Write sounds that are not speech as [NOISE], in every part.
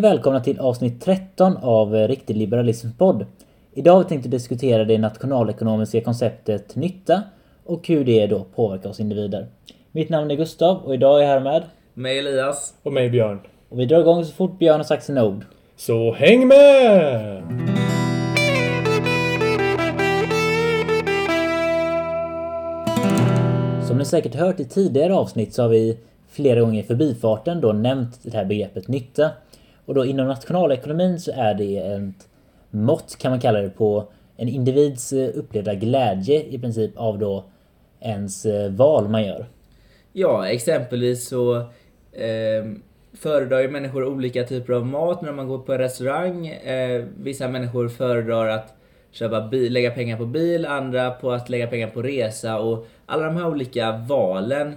Och välkomna till avsnitt 13 av eh, Riktig Liberalisms podd. Idag har vi tänkt att diskutera det nationalekonomiska konceptet nytta och hur det då påverkar oss individer. Mitt namn är Gustav och idag är jag här med Med Elias. Och mig Björn. och vi drar igång så fort Björn har sagt sina ord. Så häng med! Som ni säkert hört i tidigare avsnitt så har vi flera gånger i förbifarten då nämnt det här begreppet nytta. Och då inom nationalekonomin så är det ett mått kan man kalla det på en individs eh, upplevda glädje i princip av då ens eh, val man gör. Ja, exempelvis så eh, föredrar ju människor olika typer av mat när man går på en restaurang. Eh, vissa människor föredrar att köpa bil, lägga pengar på bil, andra på att lägga pengar på resa och alla de här olika valen eh,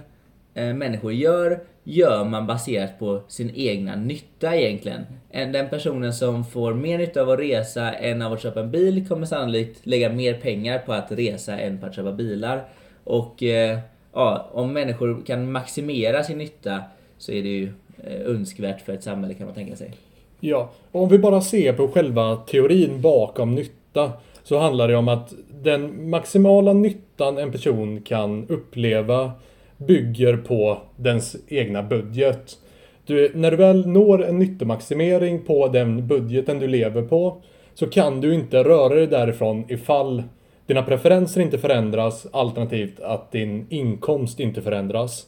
Eh, människor gör, gör man baserat på sin egna nytta egentligen. Den personen som får mer nytta av att resa än av att köpa en bil kommer sannolikt lägga mer pengar på att resa än på att köpa bilar. Och eh, ja, om människor kan maximera sin nytta så är det ju eh, önskvärt för ett samhälle kan man tänka sig. Ja, och om vi bara ser på själva teorin bakom nytta så handlar det om att den maximala nyttan en person kan uppleva bygger på dens egna budget. Du, när du väl når en nyttomaximering på den budgeten du lever på så kan du inte röra dig därifrån ifall dina preferenser inte förändras alternativt att din inkomst inte förändras.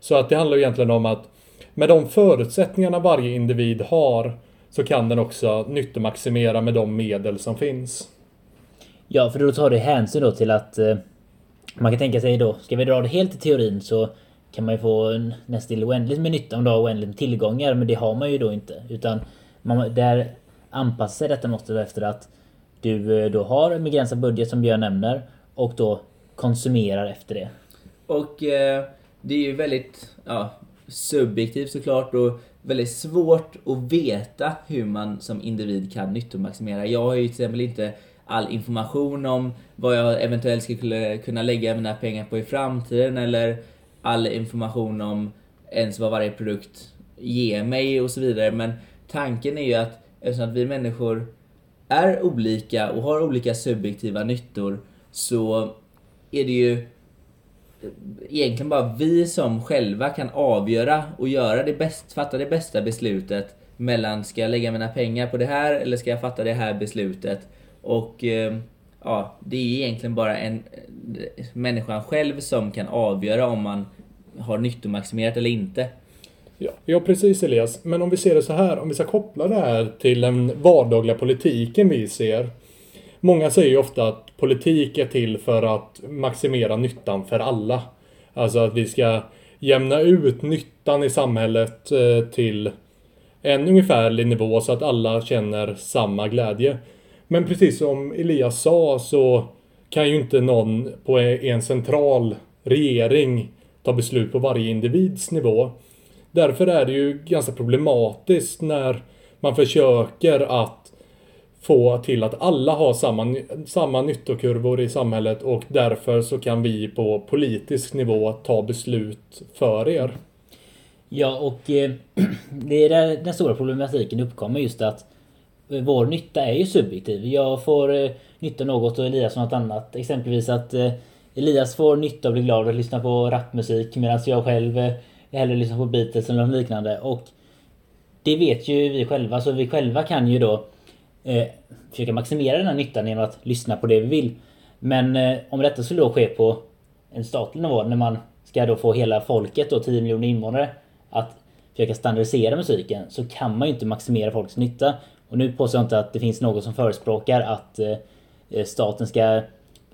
Så att det handlar egentligen om att med de förutsättningarna varje individ har så kan den också nyttomaximera med de medel som finns. Ja, för då tar det hänsyn då till att eh, man kan tänka sig då, ska vi dra det helt i teorin så kan man ju få nästan oändligt med nytta om du har oändligt med tillgångar, men det har man ju då inte. Utan man, där anpassar sig detta måste då efter att du eh, då har en begränsad budget som Björn nämner och då konsumerar efter det. Och eh, det är ju väldigt ja, subjektivt såklart och väldigt svårt att veta hur man som individ kan nyttomaximera. Jag har ju till exempel inte all information om vad jag eventuellt skulle kunna lägga mina pengar på i framtiden eller all information om ens vad varje produkt ger mig och så vidare. Men tanken är ju att eftersom att vi människor är olika och har olika subjektiva nyttor så är det ju egentligen bara vi som själva kan avgöra och göra det bäst, fatta det bästa beslutet mellan ska jag lägga mina pengar på det här eller ska jag fatta det här beslutet? Och eh, ja, det är egentligen bara en eh, människan själv som kan avgöra om man har nyttomaximerat eller inte. Ja, ja, precis Elias. Men om vi ser det så här, om vi ska koppla det här till den vardagliga politiken vi ser. Många säger ju ofta att politik är till för att maximera nyttan för alla. Alltså att vi ska jämna ut nyttan i samhället eh, till en ungefärlig nivå så att alla känner samma glädje. Men precis som Elias sa så kan ju inte någon på en central regering ta beslut på varje individs nivå. Därför är det ju ganska problematiskt när man försöker att få till att alla har samma, samma nyttokurvor i samhället och därför så kan vi på politisk nivå ta beslut för er. Ja, och eh, [CLEARS THROAT] det är där den stora problematiken uppkommer just att vår nytta är ju subjektiv. Jag får eh, nytta av något och Elias av något annat. Exempelvis att eh, Elias får nytta och blir glad av att lyssna på rapmusik medan jag själv eh, hellre lyssnar på Beatles eller något liknande. Och det vet ju vi själva, så vi själva kan ju då eh, försöka maximera den här nyttan genom att lyssna på det vi vill. Men eh, om detta skulle då ske på en statlig nivå när man ska då få hela folket, då 10 miljoner invånare, att försöka standardisera musiken så kan man ju inte maximera folks nytta. Och nu påstår jag inte att det finns någon som förespråkar att eh, staten ska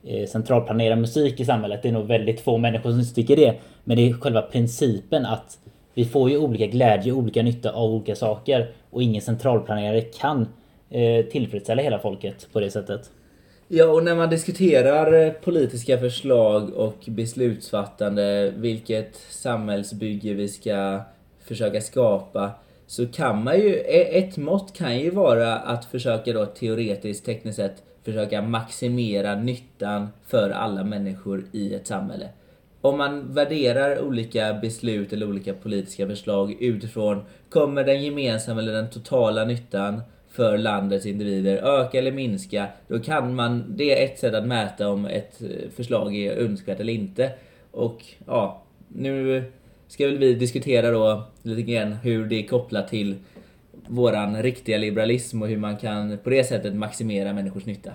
eh, centralplanera musik i samhället. Det är nog väldigt få människor som tycker det. Men det är själva principen att vi får ju olika glädje och olika nytta av olika saker. Och ingen centralplanerare kan eh, tillfredsställa hela folket på det sättet. Ja, och när man diskuterar eh, politiska förslag och beslutsfattande, vilket samhällsbygge vi ska försöka skapa, så kan man ju, e, ett mått kan ju vara att försöka då teoretiskt, tekniskt sett, försöka maximera nyttan för alla människor i ett samhälle. om man värderar olika beslut eller olika politiska förslag utifrån kommer den gemensamma eller den totala nyttan för landets individer öka eller minska, då kan man, det är ett sätt att mäta om ett eh, förslag är önskvärt eller inte. Och ja, nu ska väl vi diskutera då lite grann hur det är kopplat till våran riktiga liberalism och hur man kan på det sättet maximera människors nytta.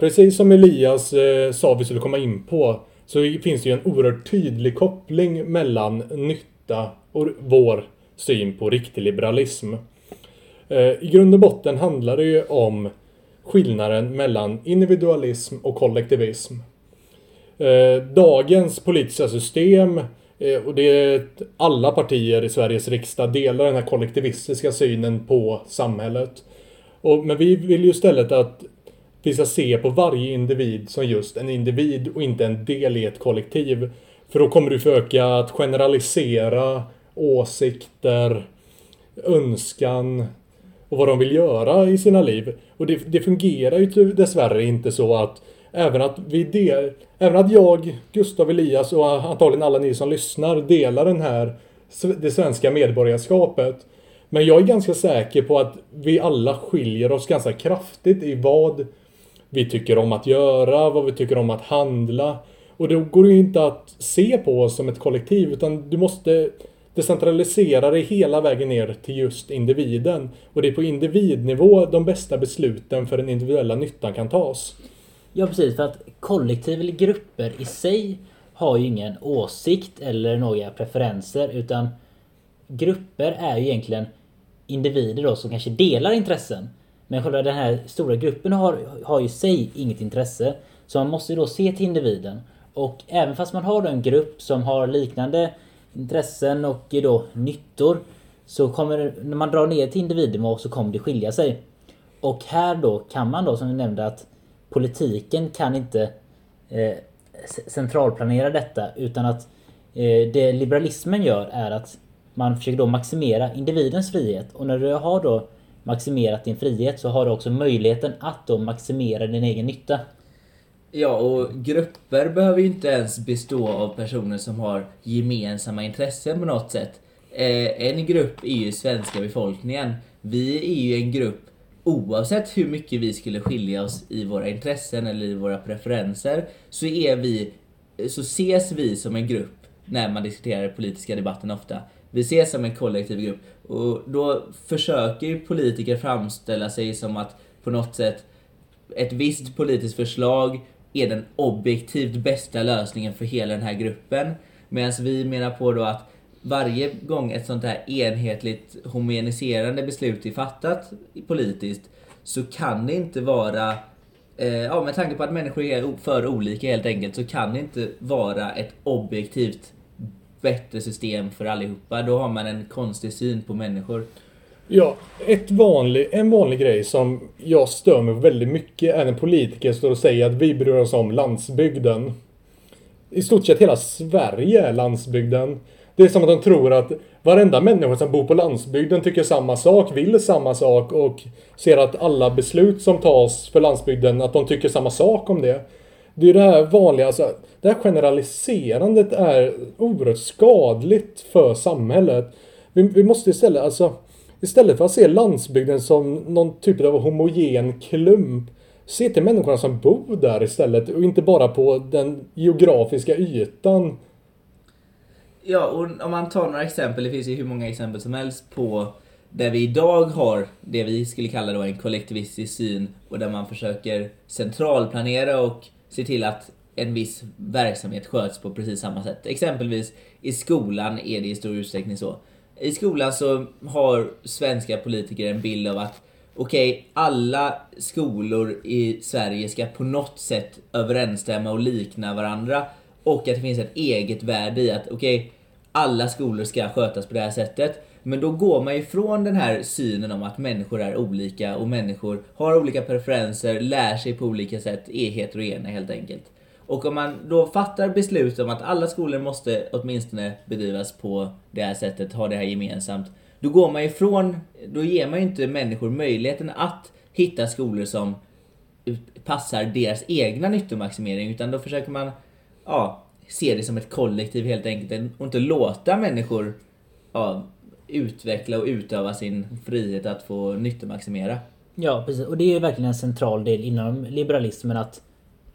Precis som Elias eh, sa vi skulle komma in på så finns det ju en oerhört tydlig koppling mellan nytta och vår syn på riktig liberalism. Eh, I grund och botten handlar det ju om skillnaden mellan individualism och kollektivism. Eh, dagens politiska system eh, och det är alla partier i Sveriges riksdag delar den här kollektivistiska synen på samhället. Och, men vi vill ju istället att vi ska se på varje individ som just en individ och inte en del i ett kollektiv. För då kommer du försöka att generalisera åsikter, önskan och vad de vill göra i sina liv. Och det, det fungerar ju typ dessvärre inte så att även att vi del, även att jag, Gustav Elias och antagligen alla ni som lyssnar delar den här det svenska medborgarskapet. Men jag är ganska säker på att vi alla skiljer oss ganska kraftigt i vad vi tycker om att göra, vad vi tycker om att handla. Och då går det ju inte att se på oss som ett kollektiv utan du måste decentralisera det hela vägen ner till just individen. Och det är på individnivå de bästa besluten för den individuella nyttan kan tas. Ja precis, för att kollektiv eller grupper i sig har ju ingen åsikt eller några preferenser utan grupper är ju egentligen individer då som kanske delar intressen. Men själva den här stora gruppen har, har i sig inget intresse. Så man måste då se till individen. Och även fast man har en grupp som har liknande intressen och då nyttor. Så kommer när man drar ner till individnivå så kommer det skilja sig. Och här då kan man då som jag nämnde att politiken kan inte eh, centralplanera detta utan att eh, det liberalismen gör är att man försöker då maximera individens frihet. Och när du har då maximerat din frihet så har du också möjligheten att då maximera din egen nytta. Ja, och grupper behöver ju inte ens bestå av personer som har gemensamma intressen på något sätt. Eh, en grupp är ju svenska befolkningen. Vi är ju en grupp oavsett hur mycket vi skulle skilja oss i våra intressen eller i våra preferenser så är vi, så ses vi som en grupp när man diskuterar politiska debatten ofta. Vi ses som en kollektiv grupp och då försöker ju politiker framställa sig som att på något sätt ett visst politiskt förslag är den objektivt bästa lösningen för hela den här gruppen. Medan vi menar på då att varje gång ett sånt här enhetligt homogeniserande beslut är fattat politiskt så kan det inte vara eh, Ja, med tanke på att människor är för olika helt enkelt så kan det inte vara ett objektivt bättre system för allihopa. Då har man en konstig syn på människor. Ja, ett vanlig, en vanlig grej som jag stör mig väldigt mycket är när politiker står och säger att vi bryr oss om landsbygden. I stort sett hela Sverige är landsbygden. Det är som att de tror att varenda människa som bor på landsbygden tycker samma sak, vill samma sak och ser att alla beslut som tas för landsbygden, att de tycker samma sak om det. Det är det här vanliga, alltså, det här generaliserandet är oerhört skadligt för samhället. Vi, vi måste istället, alltså, istället för att se landsbygden som någon typ av homogen klump Se till människorna som bor där istället och inte bara på den geografiska ytan. Ja, och om man tar några exempel, det finns ju hur många exempel som helst på där vi idag har det vi skulle kalla då en kollektivistisk syn och där man försöker centralplanera och se till att en viss verksamhet sköts på precis samma sätt. Exempelvis i skolan är det i stor utsträckning så. I skolan så har svenska politiker en bild av att okej, okay, alla skolor i Sverige ska på något sätt överensstämma och likna varandra och att det finns ett eget värde i att okej, okay, alla skolor ska skötas på det här sättet. Men då går man ifrån den här synen om att människor är olika och människor har olika preferenser, lär sig på olika sätt, är heterogena helt enkelt. Och om man då fattar beslut om att alla skolor måste åtminstone bedrivas på det här sättet, ha det här gemensamt. Då går man ifrån, då ger man ju inte människor möjligheten att hitta skolor som passar deras egna nyttomaximering utan då försöker man ja, se det som ett kollektiv helt enkelt och inte låta människor ja, utveckla och utöva sin frihet att få nyttomaximera. Ja, precis. Och det är ju verkligen en central del inom liberalismen att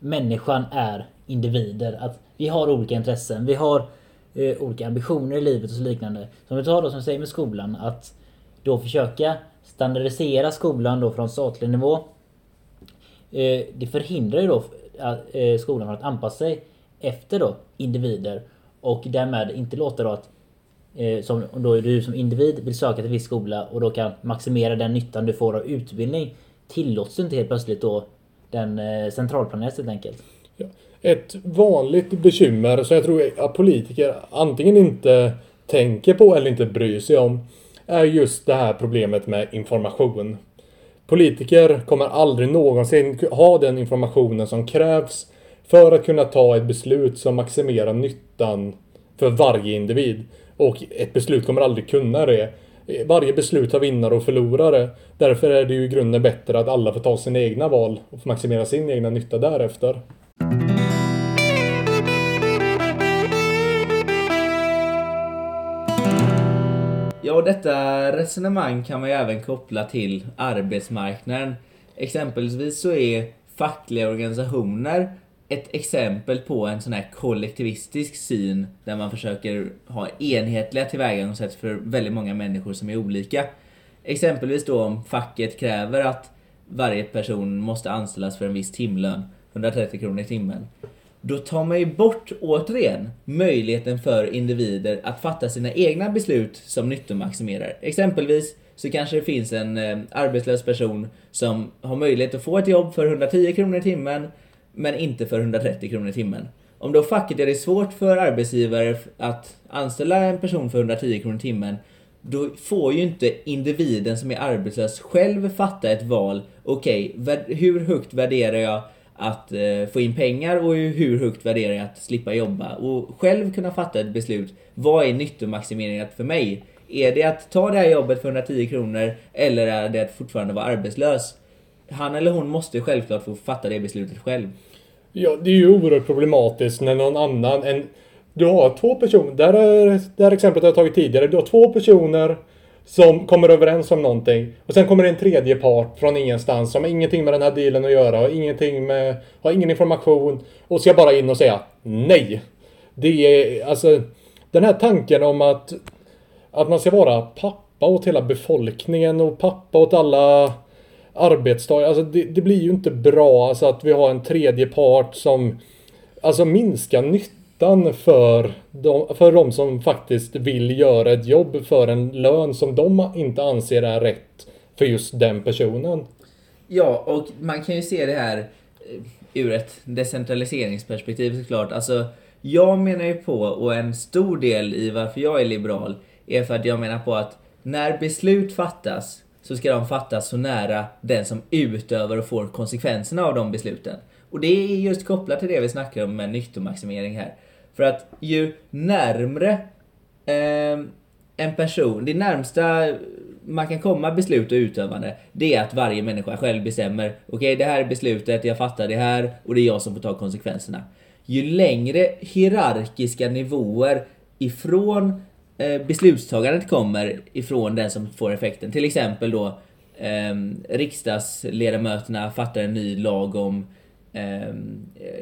människan är individer. Att vi har olika intressen, vi har eh, olika ambitioner i livet och så liknande. Som vi tar då som säger med skolan, att då försöka standardisera skolan då från statlig nivå. Eh, det förhindrar ju då att, eh, skolan från att anpassa sig efter då individer och därmed inte låta då att eh, som då är du som individ vill söka till en viss skola och då kan maximera den nyttan du får av utbildning tillåts inte helt plötsligt då den eh, centralplaneras helt enkelt. Ja. Ett vanligt bekymmer som jag tror att politiker antingen inte tänker på eller inte bryr sig om är just det här problemet med information. Politiker kommer aldrig någonsin ha den informationen som krävs för att kunna ta ett beslut som maximerar nyttan för varje individ. Och ett beslut kommer aldrig kunna det. Varje beslut har vinnare och förlorare. Därför är det ju i grunden bättre att alla får ta sina egna val och maximera sin egna nytta därefter. Ja, och detta resonemang kan man ju även koppla till arbetsmarknaden. Exempelvis så är fackliga organisationer ett exempel på en sån här kollektivistisk syn där man försöker ha enhetliga tillvägagångssätt för väldigt många människor som är olika. Exempelvis då om facket kräver att varje person måste anställas för en viss timlön, 130 kronor i timmen. Då tar man ju bort, återigen, möjligheten för individer att fatta sina egna beslut som nyttomaximerar. Exempelvis så kanske det finns en eh, arbetslös person som har möjlighet att få ett jobb för 110 kronor i timmen, men inte för 130 kronor i timmen. Om då facket gör det svårt för arbetsgivare att anställa en person för 110 kronor i timmen, då får ju inte individen som är arbetslös själv fatta ett val. Okej, okay, hur högt värderar jag att eh, få in pengar och hur högt värderar jag att slippa jobba? Och själv kunna fatta ett beslut. Vad är nyttomaximeringen för mig? Är det att ta det här jobbet för 110 kronor eller är det att fortfarande vara arbetslös? Han eller hon måste självklart få fatta det beslutet själv. Ja, det är ju oerhört problematiskt när någon annan än... Du har två personer, där är det här exemplet jag tagit tidigare. Du har två personer som kommer överens om någonting. Och sen kommer det en tredje part från ingenstans som har ingenting med den här dealen att göra. Har ingenting med... Har ingen information. Och ska bara in och säga nej. Det är alltså... Den här tanken om att... Att man ska vara pappa åt hela befolkningen och pappa åt alla arbetstagare. Alltså det, det blir ju inte bra alltså att vi har en tredje part som alltså minskar nyttan för de, för de som faktiskt vill göra ett jobb för en lön som de inte anser är rätt för just den personen. Ja, och man kan ju se det här eh, ur ett decentraliseringsperspektiv såklart. Alltså, jag menar ju på, och en stor del i varför jag är liberal, är för att jag menar på att när beslut fattas så ska de fattas så nära den som utövar och får konsekvenserna av de besluten. Och det är just kopplat till det vi snackar om med nyttomaximering här. För att ju närmre eh, en person, det närmsta man kan komma beslut och utövande, det är att varje människa själv bestämmer. Okej, okay, det här är beslutet, jag fattar det här och det är jag som får ta konsekvenserna. Ju längre hierarkiska nivåer ifrån Eh, beslutstagandet kommer ifrån den som får effekten. Till exempel då eh, riksdagsledamöterna fattar en ny lag om eh,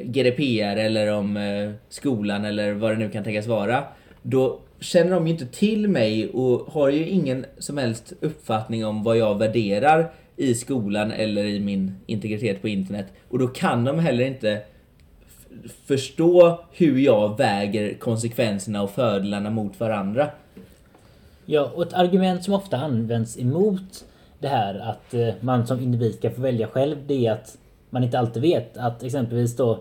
GDPR eller om eh, skolan eller vad det nu kan tänkas vara. Då känner de ju inte till mig och har ju ingen som helst uppfattning om vad jag värderar i skolan eller i min integritet på internet. Och då kan de heller inte förstå hur jag väger konsekvenserna och fördelarna mot varandra. Ja, och ett argument som ofta används emot det här att eh, man som individ ska få välja själv, det är att man inte alltid vet att exempelvis då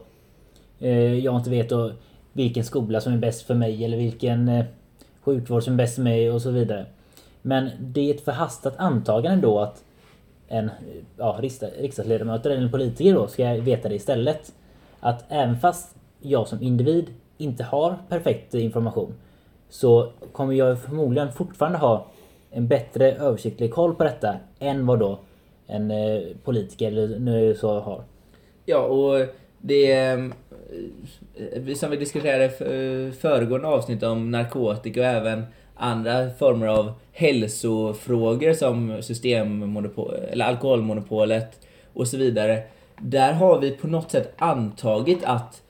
eh, jag inte vet då vilken skola som är bäst för mig eller vilken eh, sjukvård som är bäst för mig och så vidare. Men det är ett förhastat antagande då att en ja, riksdagsledamot eller en politiker då ska veta det istället. Att även fast jag som individ inte har perfekt information så kommer jag förmodligen fortfarande ha en bättre översiktlig koll på detta än vad då en eh, politiker eller nu så har. Ja, och det... Eh, som vi diskuterade i eh, föregående avsnitt om narkotika och även andra former av hälsofrågor som systemmonopol, eller alkoholmonopolet och så vidare. Där har vi på något sätt antagit att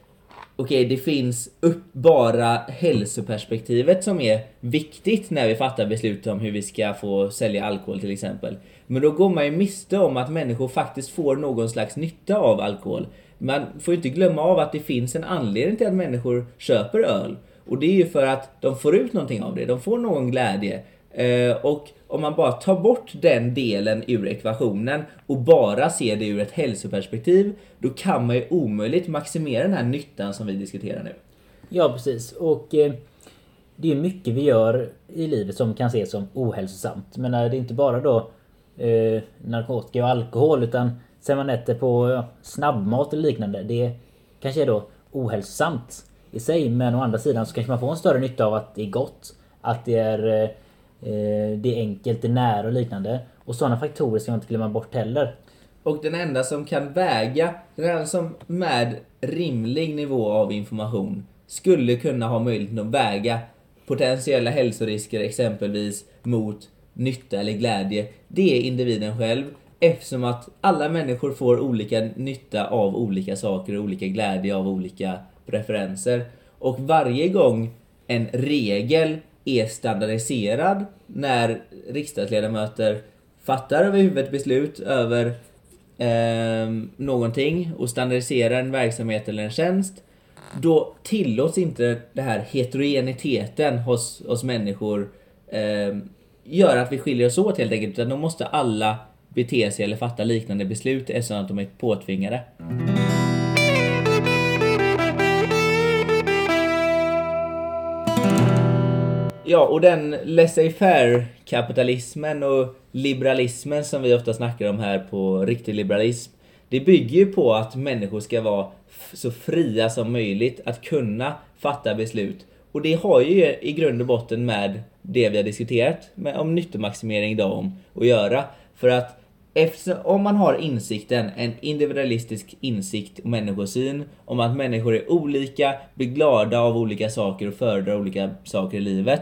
okej, det finns upp bara hälsoperspektivet som är viktigt när vi fattar beslut om hur vi ska få sälja alkohol till exempel. Men då går man ju miste om att människor faktiskt får någon slags nytta av alkohol. Man får ju inte glömma av att det finns en anledning till att människor köper öl. Och det är ju för att de får ut någonting av det, de får någon glädje. Eh, och om man bara tar bort den delen ur ekvationen och bara ser det ur ett hälsoperspektiv, då kan man ju omöjligt maximera den här nyttan som vi diskuterar nu. Ja precis och eh, det är mycket vi gör i livet som kan ses som ohälsosamt. Men det är inte bara då eh, narkotika och alkohol utan sen man äter på ja, snabbmat eller liknande. Det kanske är då ohälsosamt i sig men å andra sidan så kanske man får en större nytta av att det är gott. Att det är, eh, Eh, det är enkelt, det är nära och liknande. Och sådana faktorer ska man inte glömma bort heller. Och den enda som kan väga, den enda som med rimlig nivå av information skulle kunna ha möjligheten att väga potentiella hälsorisker exempelvis mot nytta eller glädje, det är individen själv. Eftersom att alla människor får olika nytta av olika saker och olika glädje av olika preferenser. Och varje gång en regel är standardiserad när riksdagsledamöter fattar över huvudet beslut över eh, någonting och standardiserar en verksamhet eller en tjänst då tillåts inte den här heterogeniteten hos, hos människor eh, göra att vi skiljer oss åt helt enkelt. Utan då måste alla bete sig eller fatta liknande beslut eftersom att de är påtvingade. Ja, och den laissez-faire kapitalismen och liberalismen som vi ofta snackar om här på riktig liberalism. Det bygger ju på att människor ska vara så fria som möjligt att kunna fatta beslut. Och det har ju i grund och botten med det vi har diskuterat med, om nyttomaximering idag om att göra. För att Eftersom, om man har insikten, en individualistisk insikt och människosyn om att människor är olika, blir glada av olika saker och föredrar olika saker i livet.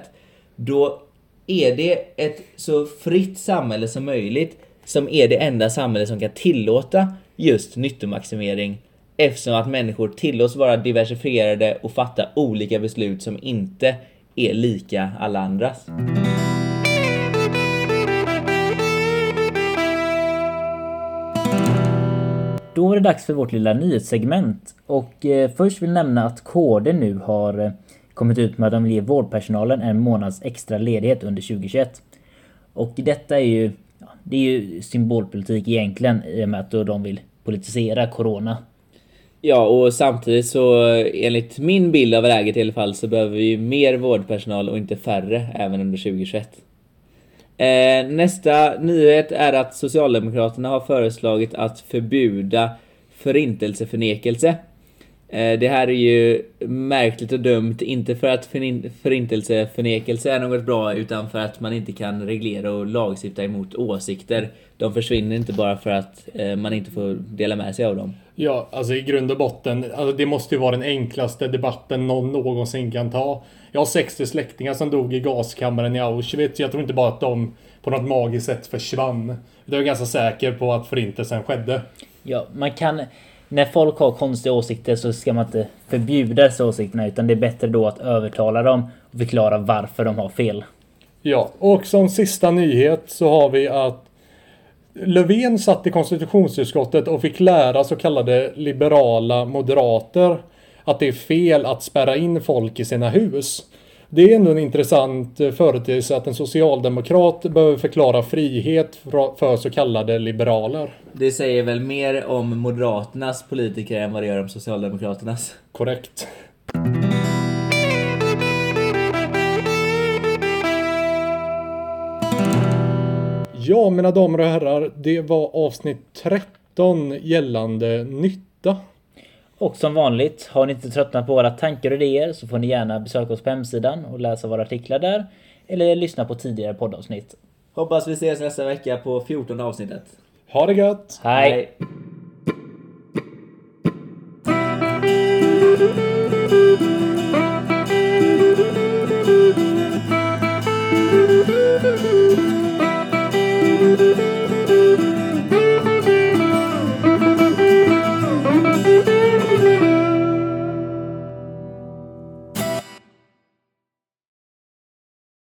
Då är det ett så fritt samhälle som möjligt som är det enda samhälle som kan tillåta just nyttomaximering. Eftersom att människor tillåts vara diversifierade och fatta olika beslut som inte är lika alla andras. Då är det dags för vårt lilla nyhetssegment. Och eh, först vill jag nämna att KD nu har eh, kommit ut med att de vill ge vårdpersonalen en månads extra ledighet under 2021. Och detta är ju, ja, det är ju symbolpolitik egentligen i och med att de vill politisera Corona. Ja, och samtidigt så eh, enligt min bild av läget i alla fall så behöver vi ju mer vårdpersonal och inte färre även under 2021. Eh, nästa nyhet är att Socialdemokraterna har föreslagit att förbjuda förintelseförnekelse. Eh, det här är ju märkligt och dumt, inte för att förin- förintelseförnekelse är något bra utan för att man inte kan reglera och lagstifta emot åsikter. De försvinner inte bara för att eh, man inte får dela med sig av dem. Ja, alltså i grund och botten, alltså det måste ju vara den enklaste debatten någon någonsin kan ta. Jag har 60 släktingar som dog i gaskammaren i Auschwitz. Jag tror inte bara att de på något magiskt sätt försvann. Jag är ganska säker på att förintelsen skedde. Ja, man kan... När folk har konstiga åsikter så ska man inte förbjuda dessa åsikterna utan det är bättre då att övertala dem och förklara varför de har fel. Ja, och som sista nyhet så har vi att Löfven satt i konstitutionsutskottet och fick lära så kallade liberala moderater att det är fel att spärra in folk i sina hus. Det är ändå en intressant företeelse att en socialdemokrat behöver förklara frihet för så kallade liberaler. Det säger väl mer om Moderaternas politiker än vad det gör om Socialdemokraternas. Korrekt. Ja, mina damer och herrar, det var avsnitt 13 gällande nytta. Och som vanligt, har ni inte tröttnat på våra tankar och idéer så får ni gärna besöka oss på hemsidan och läsa våra artiklar där. Eller lyssna på tidigare poddavsnitt. Hoppas vi ses nästa vecka på 14 avsnittet. Ha det gött! Hej. Hej.